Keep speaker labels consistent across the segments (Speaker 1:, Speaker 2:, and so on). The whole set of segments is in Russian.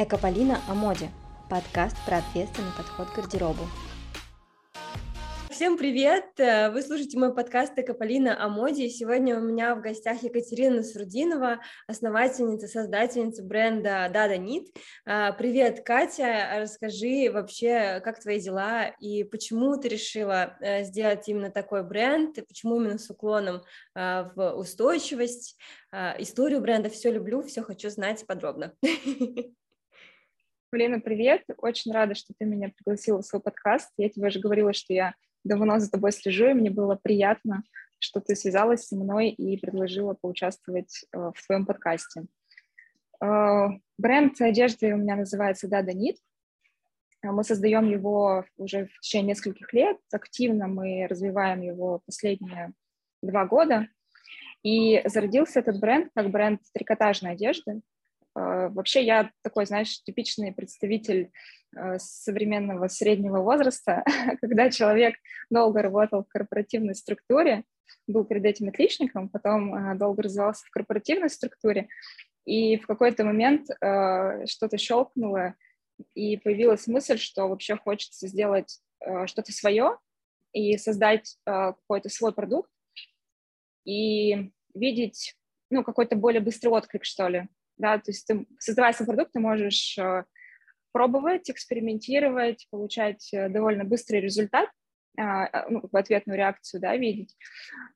Speaker 1: Экополина о моде. Подкаст про ответственный подход к гардеробу. Всем привет! Вы слушаете мой подкаст «Экополина о моде». Сегодня у меня в гостях Екатерина Насрудинова, основательница, создательница бренда Дада Нит. Привет, Катя! Расскажи вообще, как твои дела и почему ты решила э, сделать именно такой бренд, и почему именно с уклоном в устойчивость, историю бренда. Все люблю, все хочу знать подробно.
Speaker 2: Полина, привет! Очень рада, что ты меня пригласила в свой подкаст. Я тебе уже говорила, что я давно за тобой слежу, и мне было приятно, что ты связалась со мной и предложила поучаствовать э, в твоем подкасте. Э, бренд одежды у меня называется Dada Knit. Мы создаем его уже в течение нескольких лет. Активно мы развиваем его последние два года. И зародился этот бренд как бренд трикотажной одежды. Э, вообще я такой, знаешь, типичный представитель э, современного среднего возраста, когда человек долго работал в корпоративной структуре, был перед этим отличником, потом э, долго развивался в корпоративной структуре, и в какой-то момент что-то щелкнуло, и появилась мысль, что вообще хочется сделать что-то свое и создать какой-то свой продукт и видеть ну, какой-то более быстрый отклик, что ли, да, то есть ты, создавая свой продукт, ты можешь э, пробовать, экспериментировать, получать э, довольно быстрый результат, а, а, ну, ответную реакцию, да, видеть.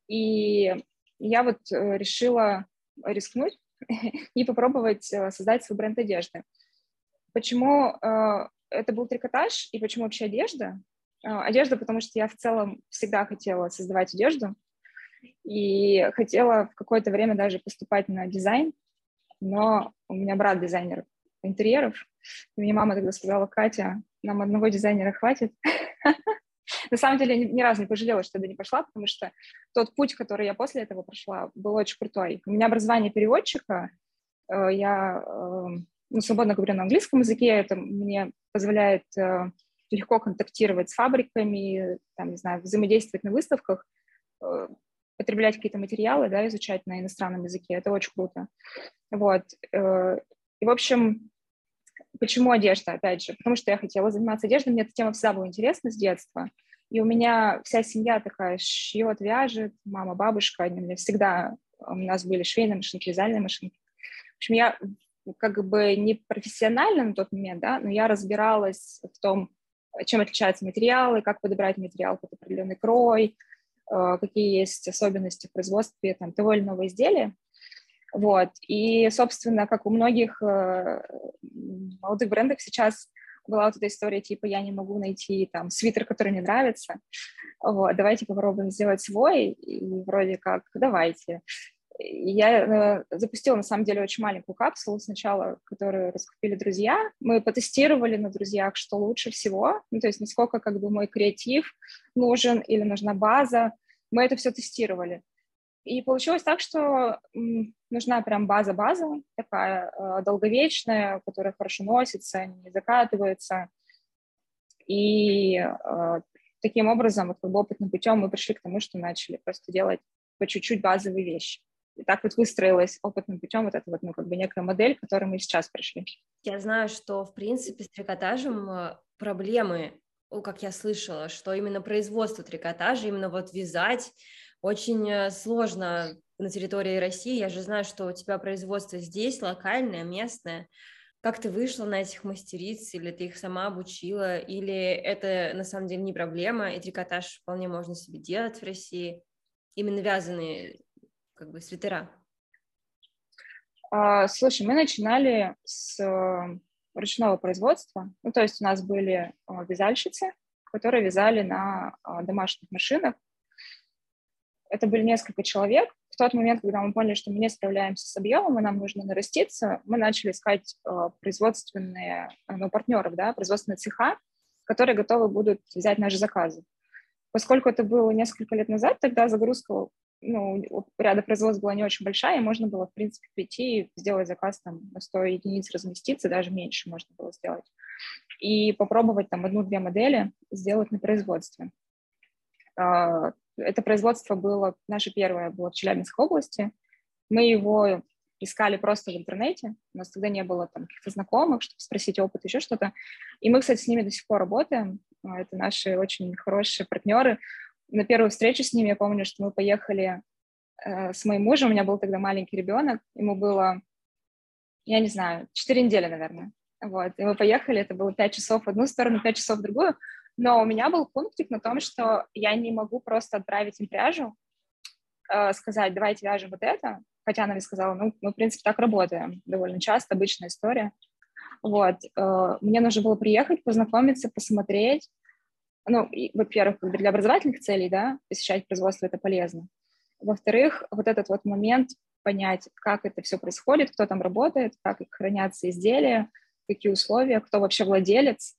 Speaker 2: И я вот э, решила рискнуть и попробовать создать свой бренд одежды. Почему это был трикотаж и почему вообще одежда? Одежда, потому что я в целом всегда хотела создавать одежду и хотела в какое-то время даже поступать на дизайн, но у меня брат дизайнер интерьеров, и мне мама тогда сказала, Катя, нам одного дизайнера хватит. На самом деле, я ни, разу не пожалела, что я не пошла, потому что тот путь, который я после этого прошла, был очень крутой. У меня образование переводчика, э, я э, ну, свободно говорю на английском языке, это мне позволяет э, легко контактировать с фабриками, там, не знаю, взаимодействовать на выставках, потреблять какие-то материалы, да, изучать на иностранном языке, это очень круто. Вот. Э, и, в общем, почему одежда, опять же? Потому что я хотела заниматься одеждой, мне эта тема всегда была интересна с детства. И у меня вся семья такая шьет, вяжет, мама, бабушка, они у меня всегда, у нас были швейные машинки, вязальные машинки. В общем, я как бы не профессионально на тот момент, да, но я разбиралась в том, чем отличаются материалы, как подобрать материал под определенный крой, какие есть особенности в производстве там, того или иного изделия. Вот. И, собственно, как у многих э, молодых брендов сейчас была вот эта история, типа, я не могу найти там свитер, который мне нравится, вот, давайте попробуем сделать свой, и вроде как, давайте. Я э, запустила, на самом деле, очень маленькую капсулу сначала, которую раскупили друзья. Мы потестировали на друзьях, что лучше всего, ну, то есть насколько как бы мой креатив нужен или нужна база. Мы это все тестировали. И получилось так, что нужна прям база-база, такая э, долговечная, которая хорошо носится, не закатывается. И э, таким образом, вот как бы опытным путем мы пришли к тому, что начали просто делать по чуть-чуть базовые вещи. И так вот выстроилась опытным путем вот эта вот, ну, как бы некая модель, к которой мы сейчас пришли.
Speaker 1: Я знаю, что, в принципе, с трикотажем э, проблемы, как я слышала, что именно производство трикотажа, именно вот вязать очень э, сложно на территории России. Я же знаю, что у тебя производство здесь, локальное, местное. Как ты вышла на этих мастериц, или ты их сама обучила, или это на самом деле не проблема, и трикотаж вполне можно себе делать в России, именно вязаные как бы свитера?
Speaker 2: А, слушай, мы начинали с э, ручного производства. Ну, то есть у нас были а, вязальщицы, которые вязали на а, домашних машинах. Это были несколько человек. В тот момент, когда мы поняли, что мы не справляемся с объемом, и нам нужно нараститься, мы начали искать производственные ну, партнеров, да, производственные цеха, которые готовы будут взять наши заказы. Поскольку это было несколько лет назад, тогда загрузка ну, ряда производств была не очень большая, и можно было, в принципе, прийти и сделать заказ там на 100 единиц разместиться, даже меньше можно было сделать. И попробовать там одну-две модели сделать на производстве. А, это производство было, наше первое было в Челябинской области. Мы его искали просто в интернете, у нас тогда не было там каких-то знакомых, чтобы спросить опыт, еще что-то. И мы, кстати, с ними до сих пор работаем, а, это наши очень хорошие партнеры. На первую встречу с ними я помню, что мы поехали э, с моим мужем, у меня был тогда маленький ребенок, ему было, я не знаю, 4 недели, наверное. Вот, и мы поехали, это было 5 часов в одну сторону, 5 часов в другую, но у меня был пунктик на том, что я не могу просто отправить им пряжу, э, сказать, давайте вяжем вот это, хотя она мне сказала, ну, мы, в принципе, так работаем довольно часто, обычная история. Вот, э, мне нужно было приехать, познакомиться, посмотреть. Ну, во-первых, для образовательных целей, да, посещать производство это полезно. Во-вторых, вот этот вот момент понять, как это все происходит, кто там работает, как хранятся изделия, какие условия, кто вообще владелец.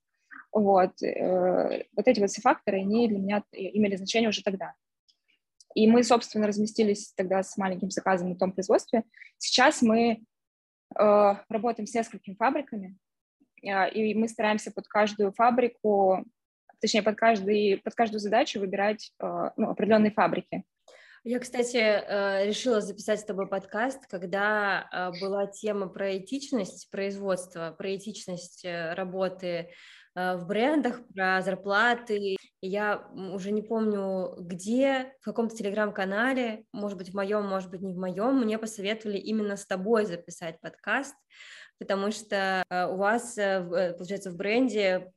Speaker 2: Вот, э, вот эти вот все факторы, они для меня имели значение уже тогда. И мы, собственно, разместились тогда с маленьким заказом на том производстве. Сейчас мы э, работаем с несколькими фабриками, э, и мы стараемся под каждую фабрику, точнее, под, каждый, под каждую задачу выбирать э, ну, определенные фабрики.
Speaker 1: Я, кстати, э, решила записать с тобой подкаст, когда э, была тема про этичность производства, про этичность работы в брендах, про зарплаты. Я уже не помню, где, в каком-то телеграм-канале, может быть, в моем, может быть, не в моем, мне посоветовали именно с тобой записать подкаст, потому что у вас, получается, в бренде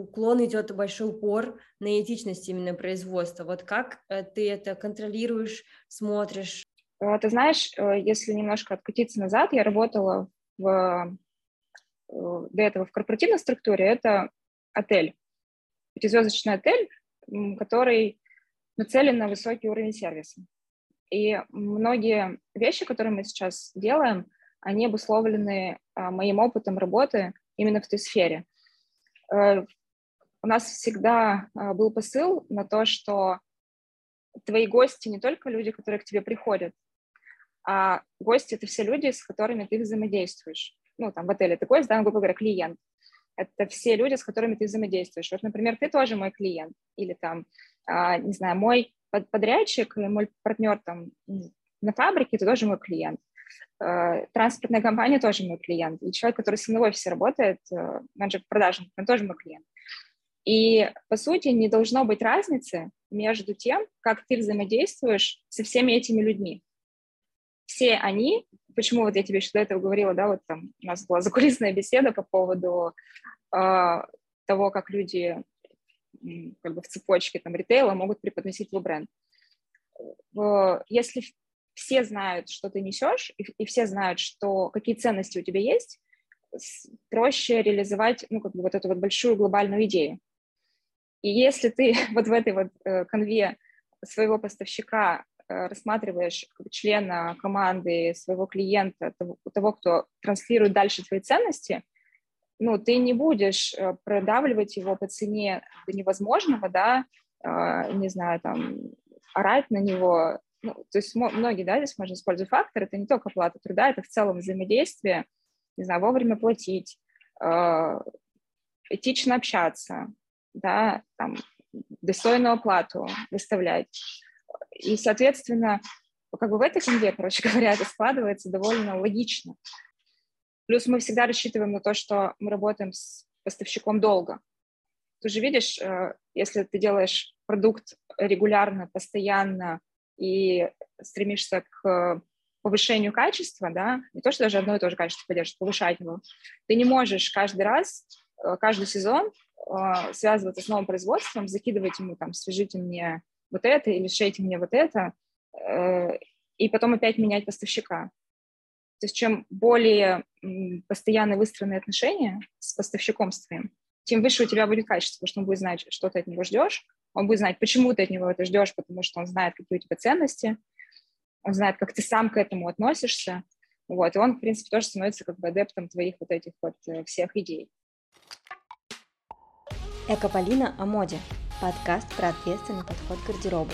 Speaker 1: уклон идет большой упор на этичность именно производства. Вот как э, ты это контролируешь, смотришь?
Speaker 2: Э, ты знаешь, э, если немножко откатиться назад, я работала в, до этого в корпоративной структуре, это отель, пятизвездочный отель, который нацелен на высокий уровень сервиса. И многие вещи, которые мы сейчас делаем, они обусловлены моим опытом работы именно в той сфере у нас всегда а, был посыл на то, что твои гости не только люди, которые к тебе приходят, а гости — это все люди, с которыми ты взаимодействуешь. Ну, там в отеле ты гость, да, грубо говоря, клиент. Это все люди, с которыми ты взаимодействуешь. Вот, например, ты тоже мой клиент. Или там, а, не знаю, мой подрядчик, мой партнер там на фабрике, это тоже мой клиент. А, транспортная компания тоже мой клиент. И человек, который со мной в офисе работает, э, менеджер продажи, он тоже мой клиент. И, по сути, не должно быть разницы между тем, как ты взаимодействуешь со всеми этими людьми. Все они, почему вот я тебе еще до этого говорила, да, вот там у нас была закулисная беседа по поводу э, того, как люди как бы в цепочке там ритейла могут преподносить твой бренд. Если все знают, что ты несешь, и, и все знают, что, какие ценности у тебя есть, проще реализовать ну, как бы вот эту вот большую глобальную идею. И если ты вот в этой вот э, конве своего поставщика э, рассматриваешь как члена команды, своего клиента, того, того, кто транслирует дальше твои ценности, ну, ты не будешь э, продавливать его по цене до невозможного, да, не знаю, там, орать на него. Ну, то есть многие, да, здесь можно использовать факторы, это не только оплата труда, это в целом взаимодействие, не знаю, вовремя платить, этично общаться, да, там, достойную оплату выставлять. И, соответственно, как бы в этой конве, короче говоря, это складывается довольно логично. Плюс мы всегда рассчитываем на то, что мы работаем с поставщиком долго. Ты же видишь, э, если ты делаешь продукт регулярно, постоянно и стремишься к повышению качества, да, не то, что даже одно и то же качество поддерживать, повышать его, ты не можешь каждый раз, э, каждый сезон связываться с новым производством, закидывать ему там, свяжите мне вот это или шейте мне вот это, э, и потом опять менять поставщика. То есть чем более постоянно выстроенные отношения с поставщиком с твоим, тем выше у тебя будет качество, потому что он будет знать, что ты от него ждешь, он будет знать, почему ты от него это ждешь, потому что он знает, какие у тебя ценности, он знает, как ты сам к этому относишься, вот, и он, в принципе, тоже становится как бы адептом твоих вот этих вот э, всех идей.
Speaker 3: Экополина о моде. Подкаст про ответственный подход к гардеробу.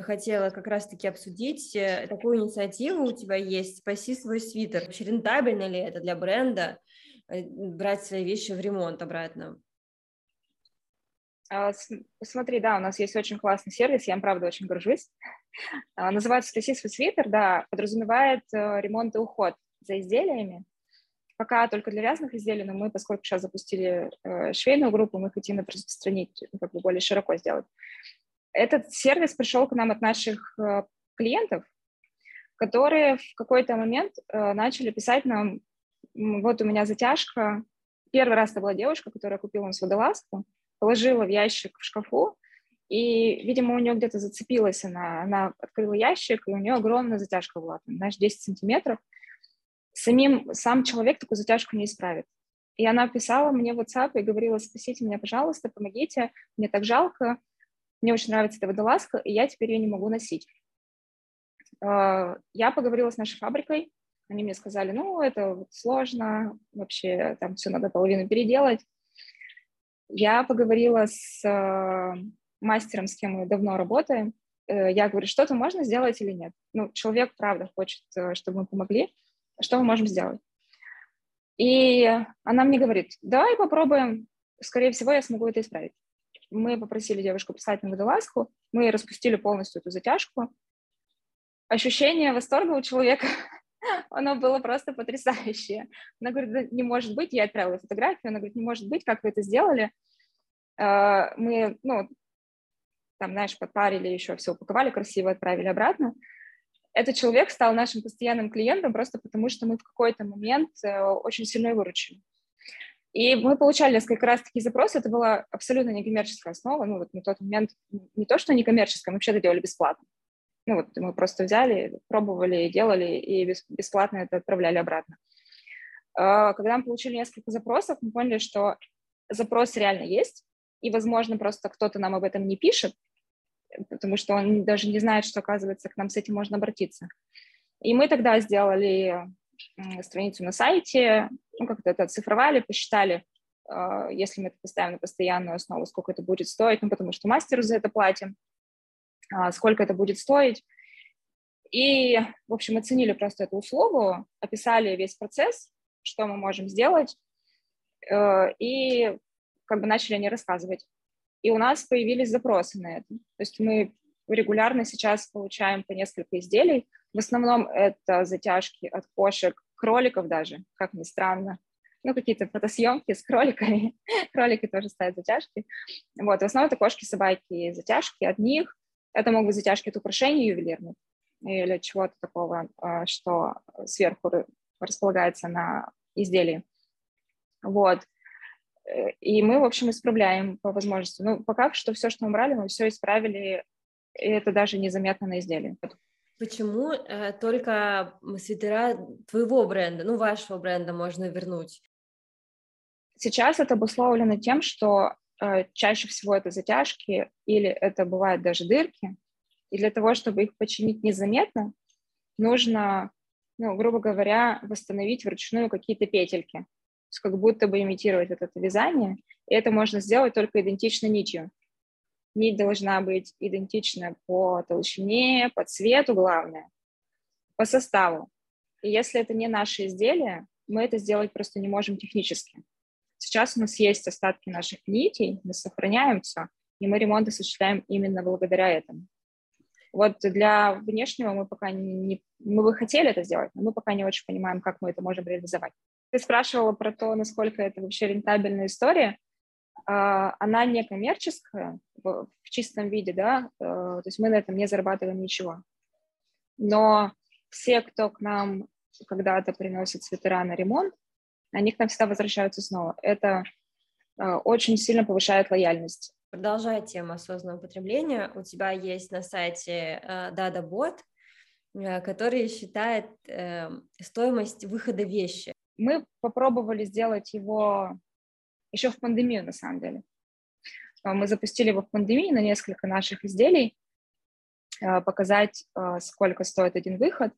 Speaker 1: Хотела как раз-таки обсудить э, такую инициативу у тебя есть «Спаси свой свитер». Вообще рентабельно ли это для бренда э, брать свои вещи в ремонт обратно?
Speaker 2: А, смотри, да, у нас есть очень классный сервис, я им, правда, очень горжусь. А, называется «Спаси свой свитер», да, подразумевает э, ремонт и уход за изделиями. Пока только для разных изделий, но мы, поскольку сейчас запустили э, швейную группу, мы хотим распространить, ну, как бы более широко сделать. Этот сервис пришел к нам от наших э, клиентов, которые в какой-то момент начали писать нам, вот у меня затяжка. Первый раз это была девушка, которая купила у нас водолазку, положила в ящик в шкафу, и, видимо, у нее где-то зацепилась она. Она открыла ящик, и у нее огромная затяжка была, там, знаешь, 10 сантиметров. Самим, сам человек такую затяжку не исправит. И она писала мне в WhatsApp и говорила, спасите меня, пожалуйста, помогите, мне так жалко, мне очень нравится эта водолазка, и я теперь ее не могу носить. А, я поговорила с нашей фабрикой, они мне сказали, ну, это сложно, вообще там все надо половину переделать. Я поговорила с э, мастером, с кем мы давно работаем. Э, я говорю, что-то можно сделать или нет? Ну, человек, правда, хочет, э, чтобы мы помогли. Что мы можем сделать? И она мне говорит, давай попробуем, скорее всего, я смогу это исправить. Мы попросили девушку писать на водолазку, мы распустили полностью эту затяжку. Ощущение восторга у человека оно было просто потрясающее. Она говорит, да, не может быть, я отправила фотографию, она говорит, не может быть, как вы это сделали. А, мы, ну, там, знаешь, подпарили еще, все упаковали красиво, отправили обратно. Этот человек стал нашим постоянным клиентом просто потому, что мы в какой-то момент э, очень сильно выручили. И мы получали несколько раз такие запросы, это была абсолютно некоммерческая основа, ну вот на тот момент не то, что некоммерческая, мы вообще это делали бесплатно. Ну вот мы просто взяли, пробовали, делали и бесплатно это отправляли обратно. А, когда мы получили несколько запросов, мы поняли, что запрос реально есть, и, возможно, просто кто-то нам об этом не пишет, потому что он даже не знает, что, оказывается, к нам с этим можно обратиться. И мы тогда сделали страницу на сайте, ну, как-то это оцифровали, посчитали, а, если мы это поставим на постоянную основу, сколько это будет стоить, ну, потому что мастеру за это платим, а, сколько это будет стоить. И, в общем, оценили просто эту услугу, описали весь процесс, что мы можем сделать, э, и как бы начали они рассказывать. И у нас появились запросы на это. То есть мы регулярно сейчас получаем по несколько изделий. В основном это затяжки от кошек, кроликов даже, как ни странно. Ну, какие-то фотосъемки с кроликами. Кролики тоже ставят затяжки. Вот, в основном это кошки, собаки, затяжки от них. Это могут быть затяжки от украшений ювелирных или чего-то такого, а, что сверху располагается на изделии. Вот. Э, и мы, в общем, исправляем по возможности. Ну, пока что все, что мы брали, мы все исправили, и это даже незаметно на изделии.
Speaker 1: Почему э, только свитера твоего бренда, ну, вашего бренда можно вернуть?
Speaker 2: Сейчас это обусловлено тем, что Э, чаще всего это затяжки или это бывают даже дырки. И для того, чтобы их починить незаметно, нужно, ну, грубо говоря, восстановить вручную какие-то петельки. Есть как будто бы имитировать вот это вязание. И это можно сделать только идентично нитью. Нить должна быть идентична по толщине, по цвету, главное, по составу. И если это не наше изделие, мы это сделать просто не можем технически. Сейчас у нас есть остатки наших нитей, мы сохраняем все, и мы ремонт осуществляем именно благодаря этому. Вот для внешнего мы пока не... Мы бы хотели это сделать, но мы пока не очень понимаем, как мы это можем реализовать. Ты спрашивала про то, насколько это вообще рентабельная история. А, она не коммерческая в чистом виде, да, э, то есть мы на этом не зарабатываем ничего. Но все, кто к нам когда-то приносит свитера на ремонт, они к нам всегда возвращаются снова. Это э, очень сильно повышает лояльность.
Speaker 1: Продолжая тему осознанного потребления, у тебя есть на сайте э, DadaBot, который считает стоимость выхода вещи.
Speaker 2: Мы попробовали сделать его еще в пандемию, на самом деле. Э, мы запустили его в пандемии на несколько наших изделий, э, показать, э, сколько стоит один выход,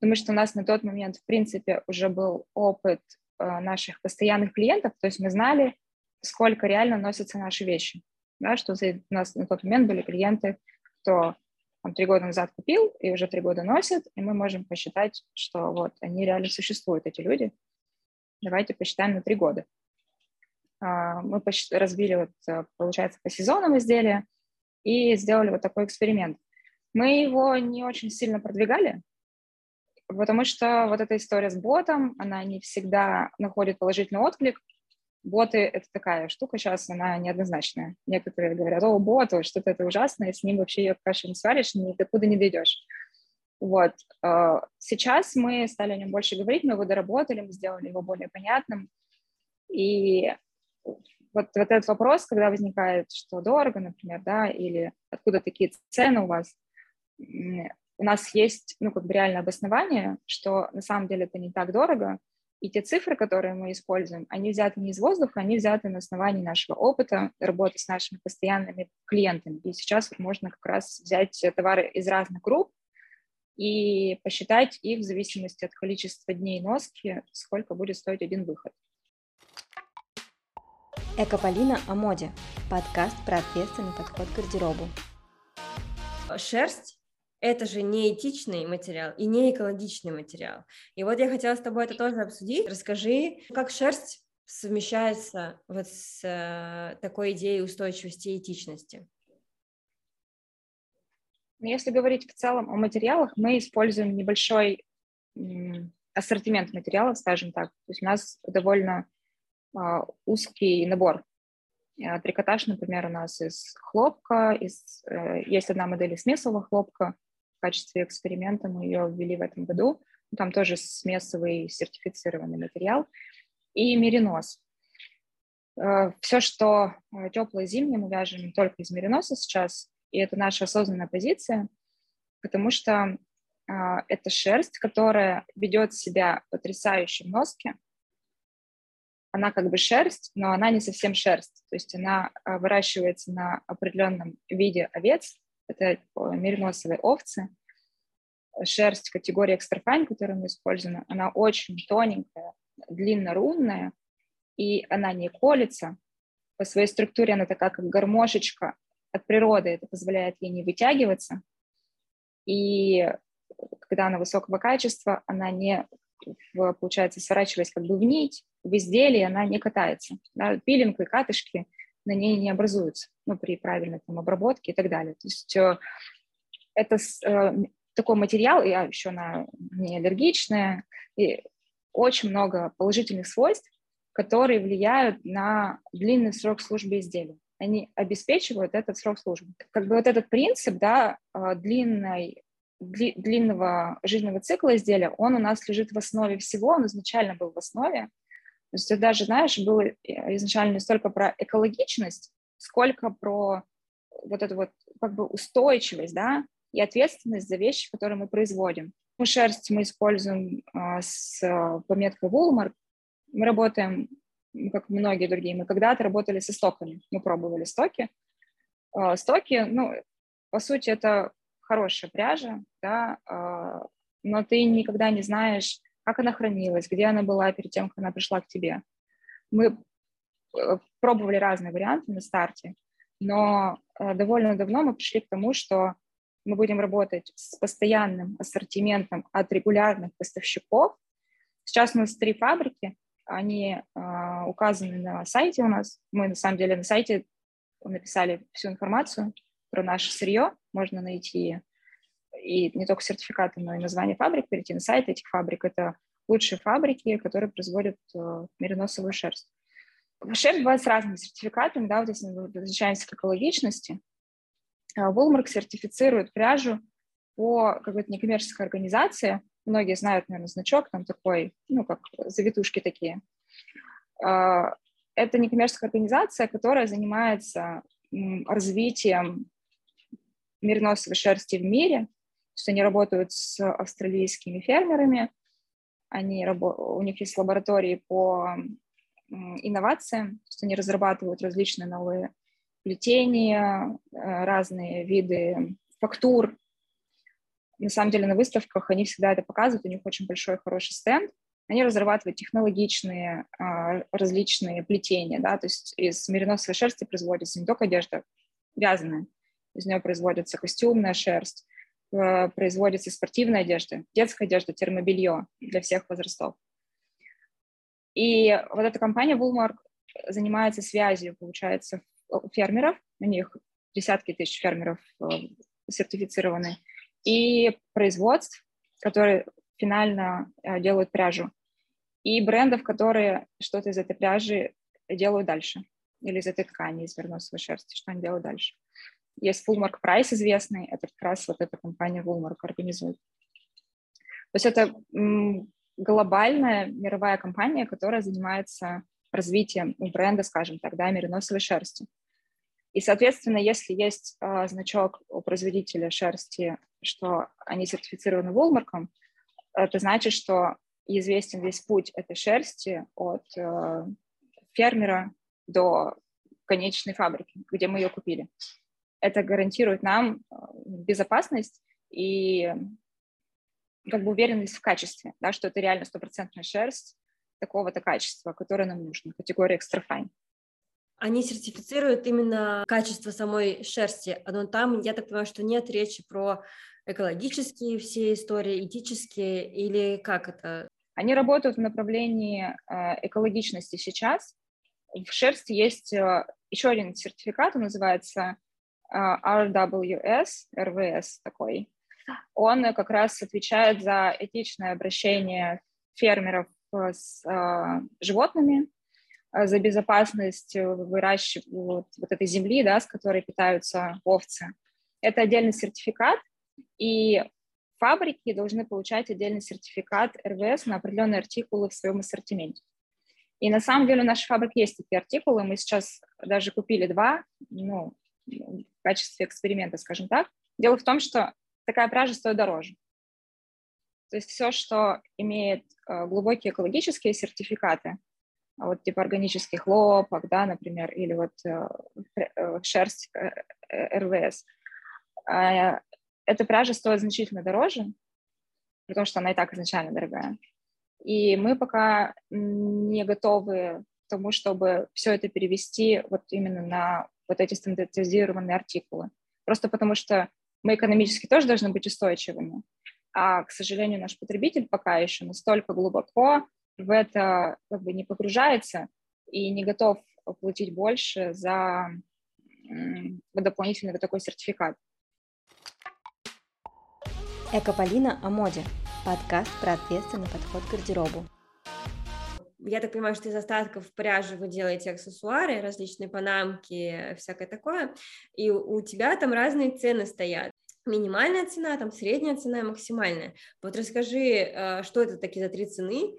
Speaker 2: потому что у нас на тот момент, в принципе, уже был опыт наших постоянных клиентов, то есть мы знали, сколько реально носятся наши вещи, да, что у нас на тот момент были клиенты, кто там, три года назад купил и уже три года носит, и мы можем посчитать, что вот они реально существуют, эти люди. Давайте посчитаем на три года. а, мы разбили, вот, э, получается, по сезонам изделия и сделали вот такой эксперимент. Мы его не очень сильно продвигали, потому что вот эта история с ботом, она не всегда находит положительный отклик. Боты — это такая штука сейчас, она неоднозначная. Некоторые говорят, о, бот, что-то это ужасное, с ним вообще ее каши не сваришь, никуда не дойдешь. Вот. Э, сейчас мы стали о нем больше говорить, мы его доработали, мы сделали его более понятным. И вот, вот этот вопрос, когда возникает, что дорого, например, да, или откуда такие цены у вас, у нас есть, ну, как бы реальное обоснование, что на самом деле это не так дорого, и те цифры, которые мы используем, они взяты не из воздуха, они взяты на основании нашего опыта работы с нашими постоянными клиентами. И сейчас можно как раз взять товары из разных групп и посчитать их в зависимости от количества дней носки, сколько будет стоить один выход.
Speaker 3: Экополина о моде. Подкаст про ответственный подход к гардеробу.
Speaker 1: Шерсть это же не этичный материал и не экологичный материал. И вот я хотела с тобой это тоже обсудить. Расскажи, как шерсть совмещается вот с э, такой идеей устойчивости и этичности?
Speaker 2: Ну, если говорить в целом о материалах, мы используем небольшой ассортимент материалов, скажем так. То есть у нас довольно а, узкий набор. А, трикотаж, например, у нас из хлопка, из, э, есть одна модель из смесового хлопка. В качестве эксперимента мы ее ввели в этом году. Там тоже смесовый сертифицированный материал. И меринос. Э, Все, что э, теплое зимнее, мы вяжем только из мериноса сейчас, и это наша осознанная позиция, потому что это шерсть, которая ведет себя потрясающе в носке, она как бы шерсть, но она не совсем шерсть. То есть она а, выращивается на определенном виде овец, это э, мериносовые овцы. Шерсть категории экстрафайн, которую мы используем, она очень тоненькая, длинно-рунная, и она не колется. По своей структуре она такая, как гармошечка от природы, это позволяет ей не вытягиваться. И когда она высокого качества, она не, получается, сворачиваясь как бы в нить, в изделии она не катается. Да, пилинг и катышки на ней не образуются ну, при правильной там, обработке и так далее. То есть э, это э, такой материал, я еще на не аллергичная, и очень много положительных свойств, которые влияют на длинный срок службы изделия. Они обеспечивают этот срок службы. Как бы вот этот принцип да, э, длинной, длинного жизненного цикла изделия, он у нас лежит в основе всего, он изначально был в основе, то есть это даже, знаешь, было э, изначально не столько про экологичность, сколько про вот эту вот как бы устойчивость, да, и ответственность за вещи, которые мы производим. Ну, шерсть мы используем а, с пометкой Woolmark. Мы работаем, как многие другие, мы когда-то работали со стоками. Мы пробовали стоки. А, стоки, ну, по сути, это хорошая пряжа, да, а, но ты никогда не знаешь, как она хранилась, где она была перед тем, как она пришла к тебе. Мы э, пробовали разные варианты на старте, но э, довольно давно мы пришли к тому, что мы будем работать с постоянным ассортиментом от регулярных поставщиков. Сейчас у нас три фабрики, они э, указаны на сайте у нас. Мы на самом деле на сайте написали всю информацию про наше сырье, можно найти и не только сертификаты, но и название фабрик, перейти на сайт этих фабрик. Это лучшие фабрики, которые производят э, мериносовую шерсть. Шерсть бывает с разными сертификатами, да, вот если мы возвращаемся к экологичности. Woolmark сертифицирует пряжу по какой-то некоммерческой организации. Многие знают, наверное, значок там такой, ну, как завитушки такие. А, это некоммерческая организация, которая занимается развитием мериносовой шерсти в мире что они работают с австралийскими фермерами, они, у них есть лаборатории по инновациям, то есть они разрабатывают различные новые плетения, э, разные виды фактур. На самом деле на выставках они всегда это показывают, у них очень большой хороший стенд. Они разрабатывают технологичные а, различные плетения, да, то есть из мериносовой шерсти производится не только одежда вязаная, из нее производится костюмная шерсть, Э, производится спортивная одежда, детская одежда, термобелье для всех возрастов. И вот эта компания Woolmark занимается связью, получается, фермеров, у них десятки тысяч фермеров э, сертифицированы, и производств, которые финально э, делают пряжу, и брендов, которые что-то из этой пряжи делают дальше, или из этой ткани, из верносовой шерсти, что они делают дальше. Есть Woolmark Price известный, это как раз вот эта компания Woolmark организует. То есть это глобальная мировая компания, которая занимается развитием бренда, скажем так, да, мериносовой шерсти. И, соответственно, если есть э, значок у производителя шерсти, что они сертифицированы Волмарком, это значит, что известен весь путь этой шерсти от э, фермера до конечной фабрики, где мы ее купили. Это гарантирует нам безопасность и как бы уверенность в качестве, да, что это реально стопроцентная шерсть такого-то качества, которое нам нужно, категория fine.
Speaker 1: Они сертифицируют именно качество самой шерсти, но там, я так понимаю, что нет речи про экологические все истории, этические или как это?
Speaker 2: Они работают в направлении э, экологичности сейчас. В шерсти есть э, еще один сертификат, он называется RWS, RVS такой. Он как раз отвечает за этичное обращение фермеров с животными, за безопасность выращивания вот этой земли, да, с которой питаются овцы. Это отдельный сертификат, и фабрики должны получать отдельный сертификат РВС на определенные артикулы в своем ассортименте. И на самом деле у нашей фабрики есть такие артикулы, мы сейчас даже купили два, ну, в качестве эксперимента, скажем так. Дело в том, что такая пряжа стоит дороже. То есть все, что имеет э, глубокие экологические сертификаты, вот типа органический хлопок, да, например, или вот э, э, шерсть РВС, а, эта пряжа стоит значительно дороже, потому что она и так изначально дорогая. И мы пока не готовы к тому, чтобы все это перевести вот именно на вот эти стандартизированные артикулы. Просто потому что мы экономически тоже должны быть устойчивыми. А, к сожалению, наш потребитель пока еще настолько глубоко в это как бы не погружается и не готов платить больше за дополнительный такой сертификат.
Speaker 3: Экополина о моде. Подкаст про ответственный подход к гардеробу.
Speaker 1: Я так понимаю, что из остатков пряжи вы делаете аксессуары, различные панамки, всякое такое, и у тебя там разные цены стоят. Минимальная цена, там средняя цена и максимальная. Вот расскажи, э, что это такие за три цены,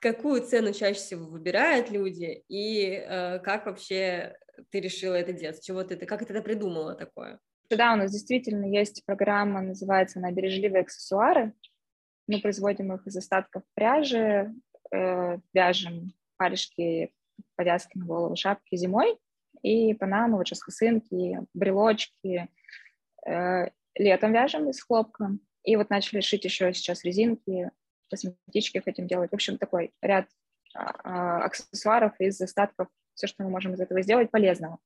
Speaker 1: какую цену чаще всего выбирают люди, и э, как вообще ты решила это делать, чего ты, как ты это придумала такое?
Speaker 2: Да, у нас действительно есть программа, называется она «Бережливые аксессуары». Мы производим их из остатков пряжи, э, вяжем паришки, повязки на голову, шапки зимой, и панамы, вот сейчас косынки, брелочки. Э, летом вяжем из хлопка. И вот начали шить еще сейчас резинки, косметички хотим делать. В общем, такой ряд а, аксессуаров из остатков, все, что мы можем из этого сделать, полезного.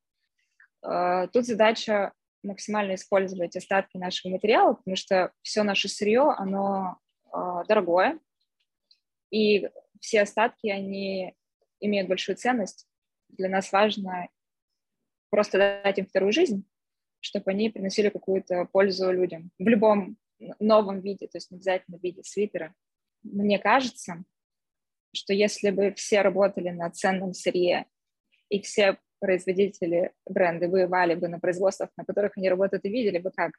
Speaker 2: Э, тут задача максимально использовать остатки нашего материала, потому что все наше сырье, оно э, дорогое, и все остатки, они имеют большую ценность. Для нас важно просто дать им вторую жизнь, чтобы они приносили какую-то пользу людям в любом новом виде, то есть не обязательно в виде свитера. Мне кажется, что если бы все работали на ценном сырье и все производители бренды воевали бы на производствах, на которых они работают, и видели бы, как,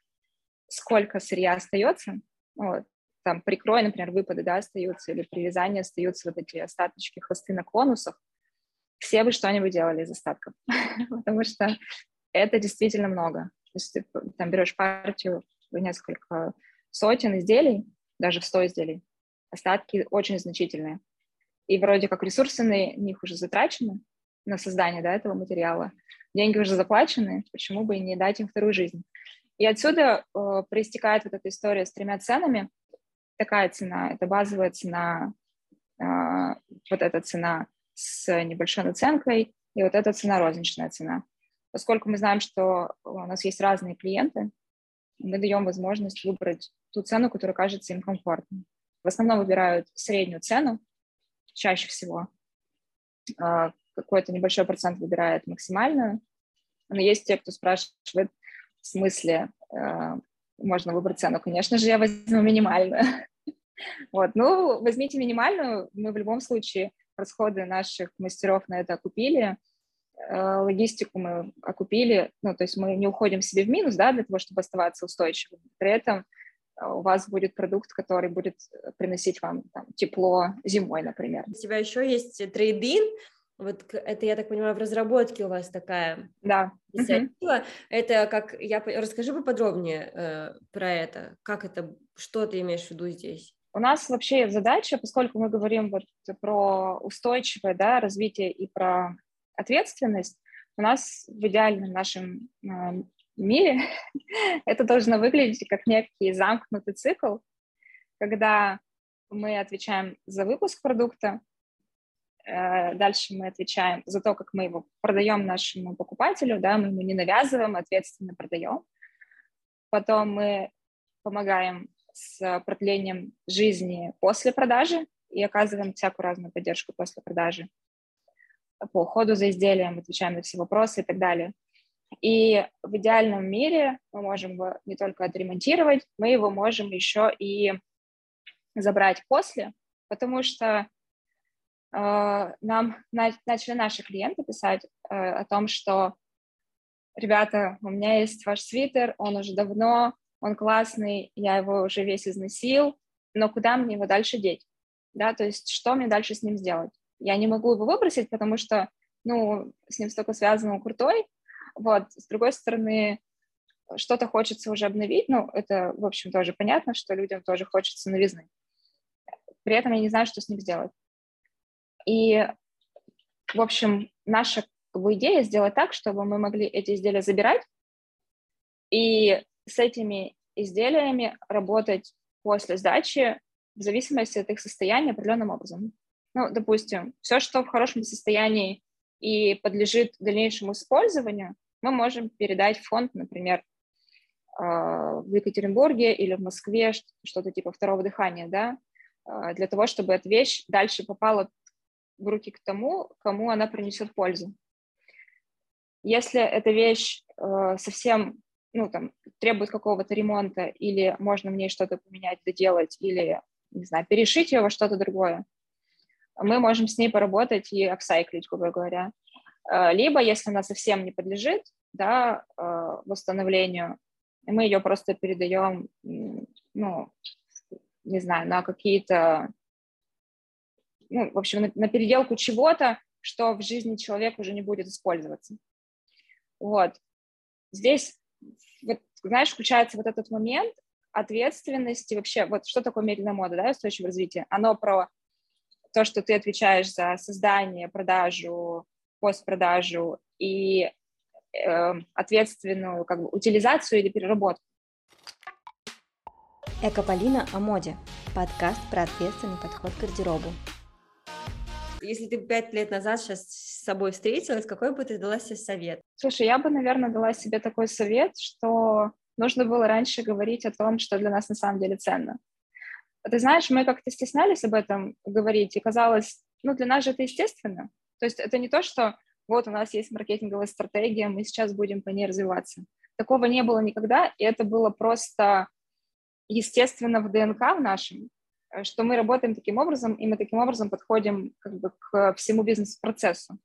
Speaker 2: сколько сырья остается, вот, там прикрой, например, выпады, да, остаются, или при вязании остаются вот эти остаточки, хвосты на конусах, все бы что-нибудь делали из остатков, потому что это действительно много. То есть ты там берешь партию несколько сотен изделий, даже в 100 изделий, остатки очень значительные. И вроде как ресурсы на них уже затрачены, на создание да, этого материала. Деньги уже заплачены, почему бы и не дать им вторую жизнь. И отсюда э, проистекает вот эта история с тремя ценами. Такая цена, это базовая цена, э, вот эта цена с небольшой наценкой, и вот эта цена розничная цена. Поскольку мы знаем, что у нас есть разные клиенты, мы даем возможность выбрать ту цену, которая кажется им комфортной. В основном выбирают среднюю цену, чаще всего, а, какой-то небольшой процент выбирает максимальную, но есть те, кто спрашивает, в смысле, э, можно выбрать цену. Конечно же, я возьму минимальную. Вот, ну, возьмите минимальную, мы в любом случае расходы наших мастеров на это окупили, э, логистику мы окупили, ну, то есть мы не уходим себе в минус, да, для того, чтобы оставаться устойчивым. При этом э, у вас будет продукт, который будет приносить вам там, тепло зимой, например.
Speaker 1: У тебя еще есть трейдин, вот это, я так понимаю, в разработке у вас такая
Speaker 2: да.
Speaker 1: инициатива. Uh-huh. Это как, я расскажи поподробнее э, про это, как это, что ты имеешь в виду здесь?
Speaker 2: У нас вообще задача, поскольку мы говорим вот про устойчивое да, развитие и про ответственность, у нас в идеальном нашем э, мире это должно выглядеть как некий замкнутый цикл, когда мы отвечаем за выпуск продукта, дальше мы отвечаем за то, как мы его продаем нашему покупателю, да, мы ему не навязываем, ответственно продаем. Потом мы помогаем с продлением жизни после продажи и оказываем всякую разную поддержку после продажи. По уходу за изделием отвечаем на все вопросы и так далее. И в идеальном мире мы можем его не только отремонтировать, мы его можем еще и забрать после, потому что Э, нам начали наши клиенты писать э, о том, что ребята, у меня есть ваш свитер, он уже давно, он классный, я его уже весь износил, но куда мне его дальше деть? Да, то есть что мне дальше с ним сделать? Я не могу его выбросить, потому что, ну, с ним столько связано, крутой. Вот, с другой стороны, что-то хочется уже обновить, ну, это, в общем, тоже понятно, что людям тоже хочется новизны. При этом я не знаю, что с ним сделать. И, в общем, наша как бы, идея сделать так, чтобы мы могли эти изделия забирать и с этими изделиями работать после сдачи в зависимости от их состояния определенным образом. Ну, допустим, все, что в хорошем состоянии и подлежит дальнейшему использованию, мы можем передать в фонд, например, а, в Екатеринбурге или в Москве, что-то типа второго дыхания, да, а, для того, чтобы эта вещь дальше попала в руки к тому, кому она принесет пользу. Если эта вещь э, совсем, ну, там, требует какого-то ремонта, или можно в ней что-то поменять, доделать, или, не знаю, перешить ее во что-то другое, мы можем с ней поработать и апсайклить, грубо говоря. Э, либо, если она совсем не подлежит, да, э, восстановлению, мы ее просто передаем, ну, не знаю, на какие-то ну, в общем, на, на переделку чего-то, что в жизни человека уже не будет использоваться. Вот. Здесь, вот, знаешь, включается вот этот момент ответственности вообще, вот что такое медленная мода, да, устойчивое развитие? Оно про то, что ты отвечаешь за создание, продажу, постпродажу и э, ответственную как бы утилизацию или переработку.
Speaker 3: Экополина о моде. Подкаст про ответственный подход к гардеробу
Speaker 1: если ты пять лет назад сейчас с собой встретилась, какой бы ты дала себе совет?
Speaker 2: Слушай, я бы, наверное, дала себе такой совет, что нужно было раньше говорить о том, что для нас на самом деле ценно. Ты знаешь, мы как-то стеснялись об этом говорить, и казалось, ну, для нас же это естественно. То есть это не то, что вот у нас есть маркетинговая стратегия, мы сейчас будем по ней развиваться. Такого не было никогда, и это было просто естественно в ДНК в нашем. Э, что мы работаем таким образом, и мы таким образом подходим как бы к всему бизнес-процессу.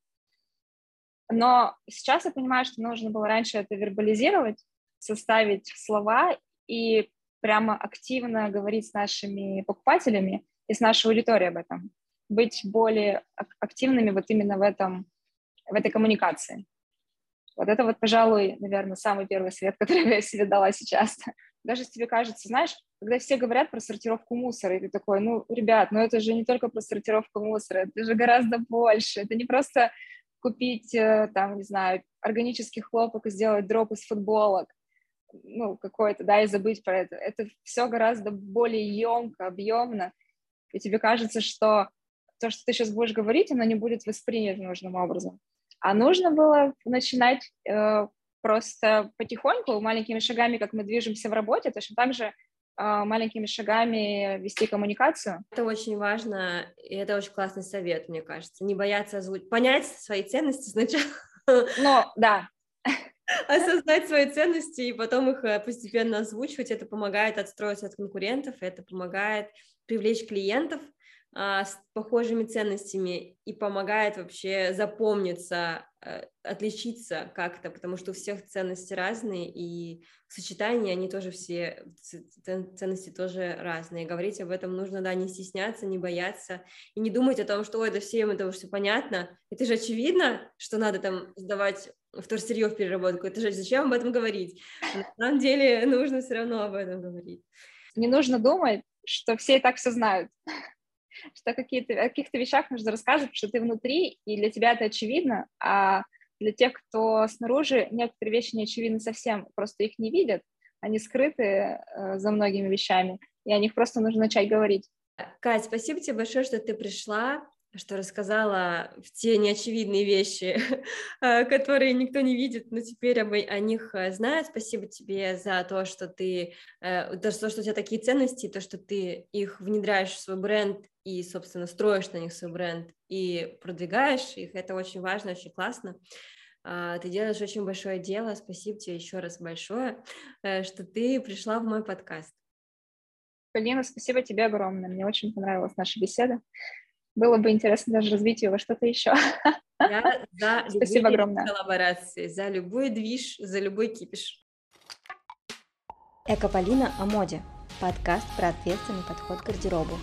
Speaker 2: Но сейчас я понимаю, что нужно было раньше это вербализировать, составить слова и прямо активно говорить с нашими покупателями и с нашей аудиторией об этом, быть более активными вот именно в, этом, в этой коммуникации. Вот это вот, пожалуй, наверное, самый первый совет, который я себе дала сейчас. Даже если тебе кажется, знаешь, когда все говорят про сортировку мусора, и ты такой, ну, ребят, ну это же не только про сортировку мусора, это же гораздо больше. Это не просто купить, э, там, не знаю, органический хлопок и сделать дроп из футболок, ну, какой-то, да, и забыть про это. Это все гораздо более емко, объемно, и тебе кажется, что то, что ты сейчас будешь говорить, оно не будет воспринято нужным образом. А нужно было начинать э, просто потихоньку, маленькими шагами, как мы движемся в работе, точно так же а, маленькими шагами вести коммуникацию.
Speaker 1: Это очень важно, и это очень классный совет, мне кажется. Не бояться озвучить, понять свои ценности сначала.
Speaker 2: Но, да.
Speaker 1: Осознать свои ценности и потом их э, постепенно озвучивать. Это помогает отстроиться от конкурентов, это помогает привлечь клиентов, с похожими ценностями и помогает вообще запомниться, э, отличиться как-то, потому что у всех ценности разные, и в сочетании они тоже все, ценности тоже разные. Говорить об этом нужно, да, не стесняться, не бояться, и не думать о том, что, да всем это все понятно, это же очевидно, что надо там сдавать вторсырье в переработку, это же зачем об этом говорить? На самом деле нужно все равно об этом говорить.
Speaker 2: Не нужно думать, что все и так все знают что какие-то, о каких-то вещах нужно рассказывать, что ты внутри, и для тебя это очевидно, а для тех, кто снаружи, некоторые вещи не очевидны совсем, просто их не видят, они скрыты э, за многими вещами, и о них просто нужно начать говорить.
Speaker 1: Кать, спасибо тебе большое, что ты пришла что рассказала в те неочевидные вещи, э, которые никто не видит, но теперь об, о них э, знают. Спасибо тебе за то, что ты, э, то, что у тебя такие ценности, то, что ты их внедряешь в свой бренд и, собственно, строишь на них свой бренд и продвигаешь их. Это очень важно, очень классно. А, ты делаешь очень большое дело. Спасибо тебе еще раз большое, что ты пришла в мой подкаст.
Speaker 2: Полина, спасибо тебе огромное. Мне очень понравилась наша беседа было бы интересно даже развить его что-то еще.
Speaker 1: Я за
Speaker 2: Спасибо огромное.
Speaker 1: коллаборации, за любой движ, за любой кипиш.
Speaker 3: Экополина о моде. Подкаст про ответственный подход к гардеробу.